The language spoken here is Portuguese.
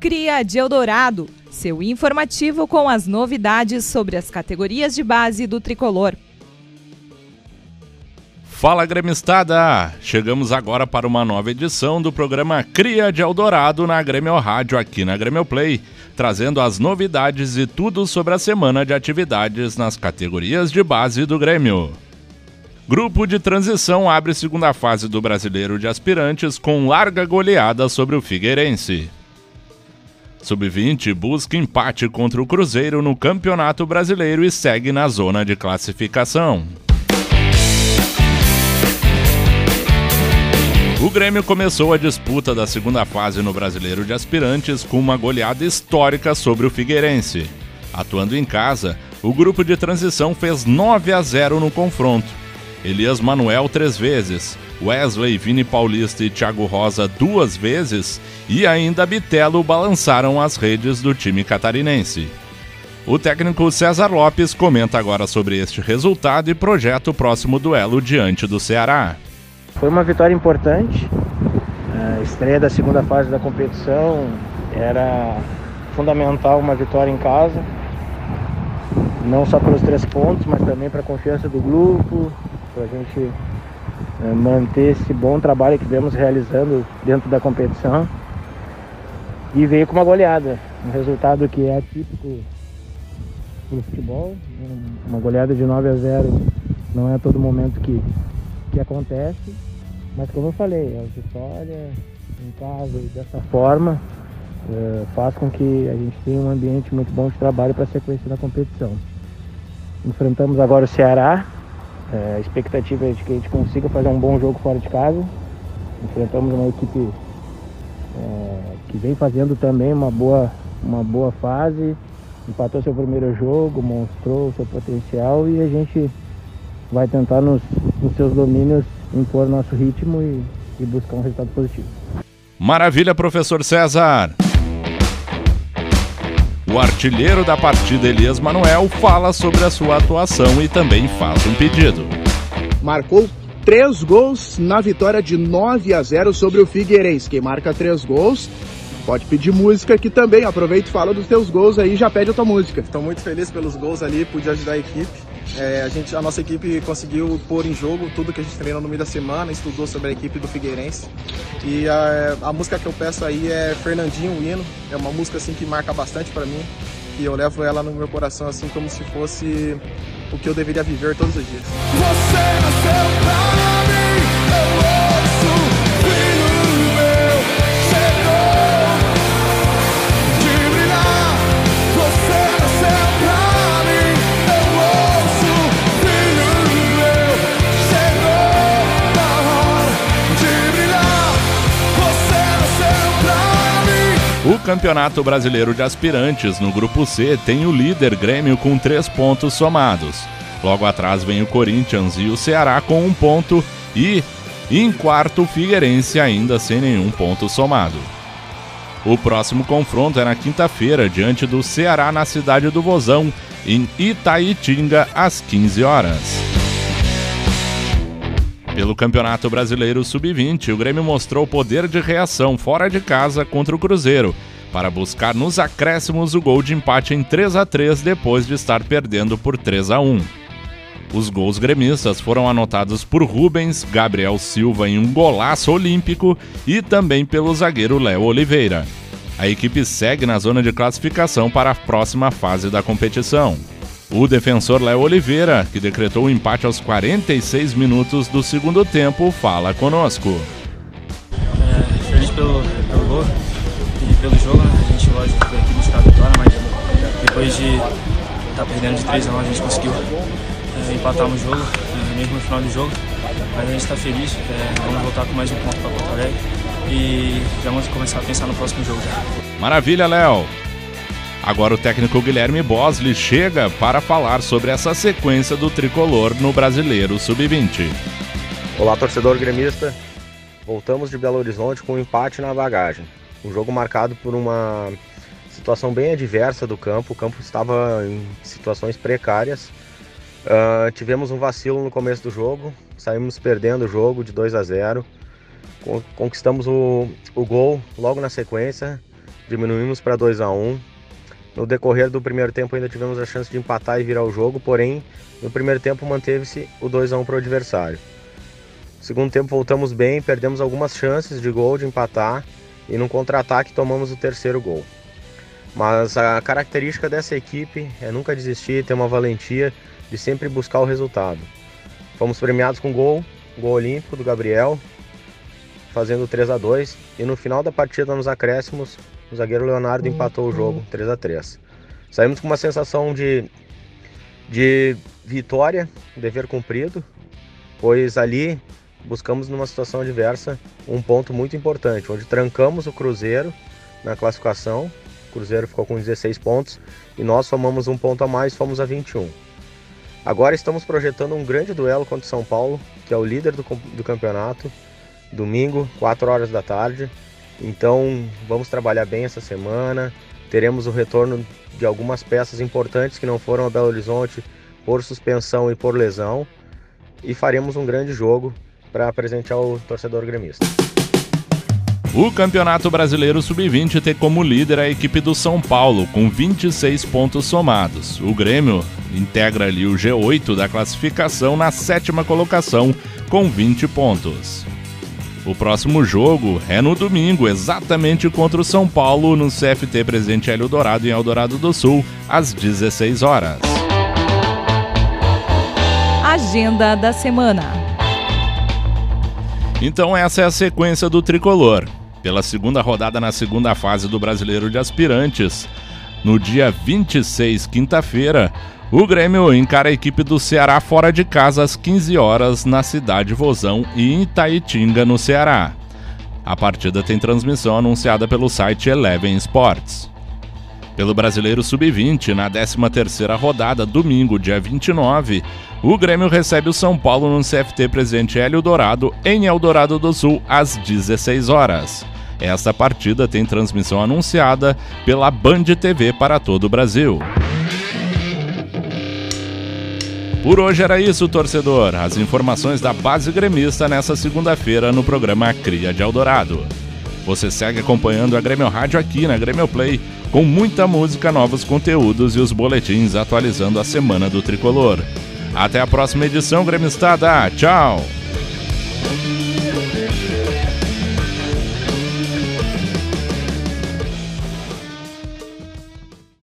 Cria de Eldorado, seu informativo com as novidades sobre as categorias de base do tricolor. Fala gremistada! Chegamos agora para uma nova edição do programa Cria de Eldorado na Grêmio Rádio aqui na Grêmio Play, trazendo as novidades e tudo sobre a semana de atividades nas categorias de base do Grêmio. Grupo de transição abre segunda fase do Brasileiro de Aspirantes com larga goleada sobre o Figueirense. Sub-20 busca empate contra o Cruzeiro no Campeonato Brasileiro e segue na zona de classificação. O Grêmio começou a disputa da segunda fase no Brasileiro de Aspirantes com uma goleada histórica sobre o Figueirense. Atuando em casa, o grupo de transição fez 9 a 0 no confronto Elias Manuel três vezes, Wesley, Vini Paulista e Thiago Rosa duas vezes e ainda Bitelo balançaram as redes do time catarinense. O técnico César Lopes comenta agora sobre este resultado e projeta o próximo duelo diante do Ceará. Foi uma vitória importante. A estreia da segunda fase da competição era fundamental uma vitória em casa, não só pelos três pontos, mas também para a confiança do grupo, para a gente manter esse bom trabalho que vemos realizando dentro da competição. E veio com uma goleada, um resultado que é típico do futebol, uma goleada de 9 a 0 não é a todo momento que, que acontece, mas como eu falei, a vitória em casa e dessa forma é, faz com que a gente tenha um ambiente muito bom de trabalho para a sequência da competição. Enfrentamos agora o Ceará, é, a expectativa é de que a gente consiga fazer um bom jogo fora de casa. Enfrentamos uma equipe é, que vem fazendo também uma boa, uma boa fase, empatou seu primeiro jogo, mostrou seu potencial e a gente vai tentar nos, nos seus domínios impor nosso ritmo e, e buscar um resultado positivo. Maravilha, professor César! O artilheiro da partida, Elias Manuel, fala sobre a sua atuação e também faz um pedido. Marcou três gols na vitória de 9 a 0 sobre o Figueirense. Quem marca três gols pode pedir música aqui também. Aproveita e fala dos teus gols aí já pede a tua música. Estou muito feliz pelos gols ali, pude ajudar a equipe. É, a, gente, a nossa equipe conseguiu pôr em jogo tudo que a gente treinou no meio da semana, estudou sobre a equipe do Figueirense. E a, a música que eu peço aí é Fernandinho, hino. É uma música assim que marca bastante para mim. E eu levo ela no meu coração assim como se fosse o que eu deveria viver todos os dias. Você Campeonato Brasileiro de Aspirantes no Grupo C tem o líder Grêmio com três pontos somados. Logo atrás vem o Corinthians e o Ceará com um ponto e, em quarto, o Figueirense ainda sem nenhum ponto somado. O próximo confronto é na quinta-feira, diante do Ceará na cidade do Vozão, em Itaitinga, às 15 horas. Pelo Campeonato Brasileiro Sub-20, o Grêmio mostrou poder de reação fora de casa contra o Cruzeiro, para buscar nos acréscimos o gol de empate em 3 a 3 depois de estar perdendo por 3 a 1. Os gols gremistas foram anotados por Rubens, Gabriel Silva em um golaço olímpico e também pelo zagueiro Léo Oliveira. A equipe segue na zona de classificação para a próxima fase da competição. O defensor Léo Oliveira, que decretou o empate aos 46 minutos do segundo tempo, fala conosco. É, feliz pelo, pelo gol e pelo jogo, né? A gente, lógico, foi aqui buscar a vitória, mas depois de estar tá perdendo de 3 a 1, a gente conseguiu é, empatar no jogo, é, mesmo no final do jogo. Mas a gente está feliz, é, vamos voltar com mais um ponto para Porto Alegre e já vamos começar a pensar no próximo jogo. Maravilha, Léo! Agora o técnico Guilherme Bosley chega para falar sobre essa sequência do tricolor no Brasileiro Sub-20. Olá, torcedor gremista. Voltamos de Belo Horizonte com um empate na bagagem. Um jogo marcado por uma situação bem adversa do campo. O campo estava em situações precárias. Uh, tivemos um vacilo no começo do jogo, saímos perdendo o jogo de 2 a 0. Conquistamos o, o gol logo na sequência diminuímos para 2 a 1 No decorrer do primeiro tempo ainda tivemos a chance de empatar e virar o jogo, porém no primeiro tempo manteve-se o 2 a 1 para o adversário. Segundo tempo voltamos bem, perdemos algumas chances de gol de empatar e no contra-ataque tomamos o terceiro gol. Mas a característica dessa equipe é nunca desistir, ter uma valentia de sempre buscar o resultado. Fomos premiados com gol, gol olímpico do Gabriel, fazendo 3 a 2 e no final da partida nos acréscimos, o zagueiro Leonardo empatou o jogo 3 a 3. Saímos com uma sensação de, de vitória, dever cumprido, pois ali buscamos numa situação adversa um ponto muito importante, onde trancamos o Cruzeiro na classificação. O Cruzeiro ficou com 16 pontos e nós somamos um ponto a mais, fomos a 21. Agora estamos projetando um grande duelo contra o São Paulo, que é o líder do, do campeonato, domingo, 4 horas da tarde. Então vamos trabalhar bem essa semana. Teremos o retorno de algumas peças importantes que não foram a Belo Horizonte por suspensão e por lesão. E faremos um grande jogo para presentear o torcedor gremista. O Campeonato Brasileiro Sub-20 tem como líder a equipe do São Paulo, com 26 pontos somados. O Grêmio integra ali o G8 da classificação na sétima colocação, com 20 pontos. O próximo jogo é no domingo, exatamente contra o São Paulo, no CFT Presidente Hélio Dourado, em Eldorado do Sul, às 16 horas. Agenda da semana. Então essa é a sequência do tricolor. Pela segunda rodada na segunda fase do Brasileiro de Aspirantes, no dia 26, quinta-feira, o Grêmio encara a equipe do Ceará fora de casa às 15 horas na cidade Vozão e em Itaitinga, no Ceará. A partida tem transmissão anunciada pelo site Eleven Sports. Pelo Brasileiro Sub-20, na 13ª rodada, domingo, dia 29, o Grêmio recebe o São Paulo no CFT Presidente Hélio Dourado, em Eldorado do Sul, às 16 horas. Esta partida tem transmissão anunciada pela Band TV para todo o Brasil. Por hoje era isso, torcedor. As informações da base gremista nessa segunda-feira no programa Cria de Eldorado. Você segue acompanhando a Grêmio Rádio aqui na Grêmio Play, com muita música, novos conteúdos e os boletins atualizando a semana do tricolor. Até a próxima edição, Gremistada. Tchau!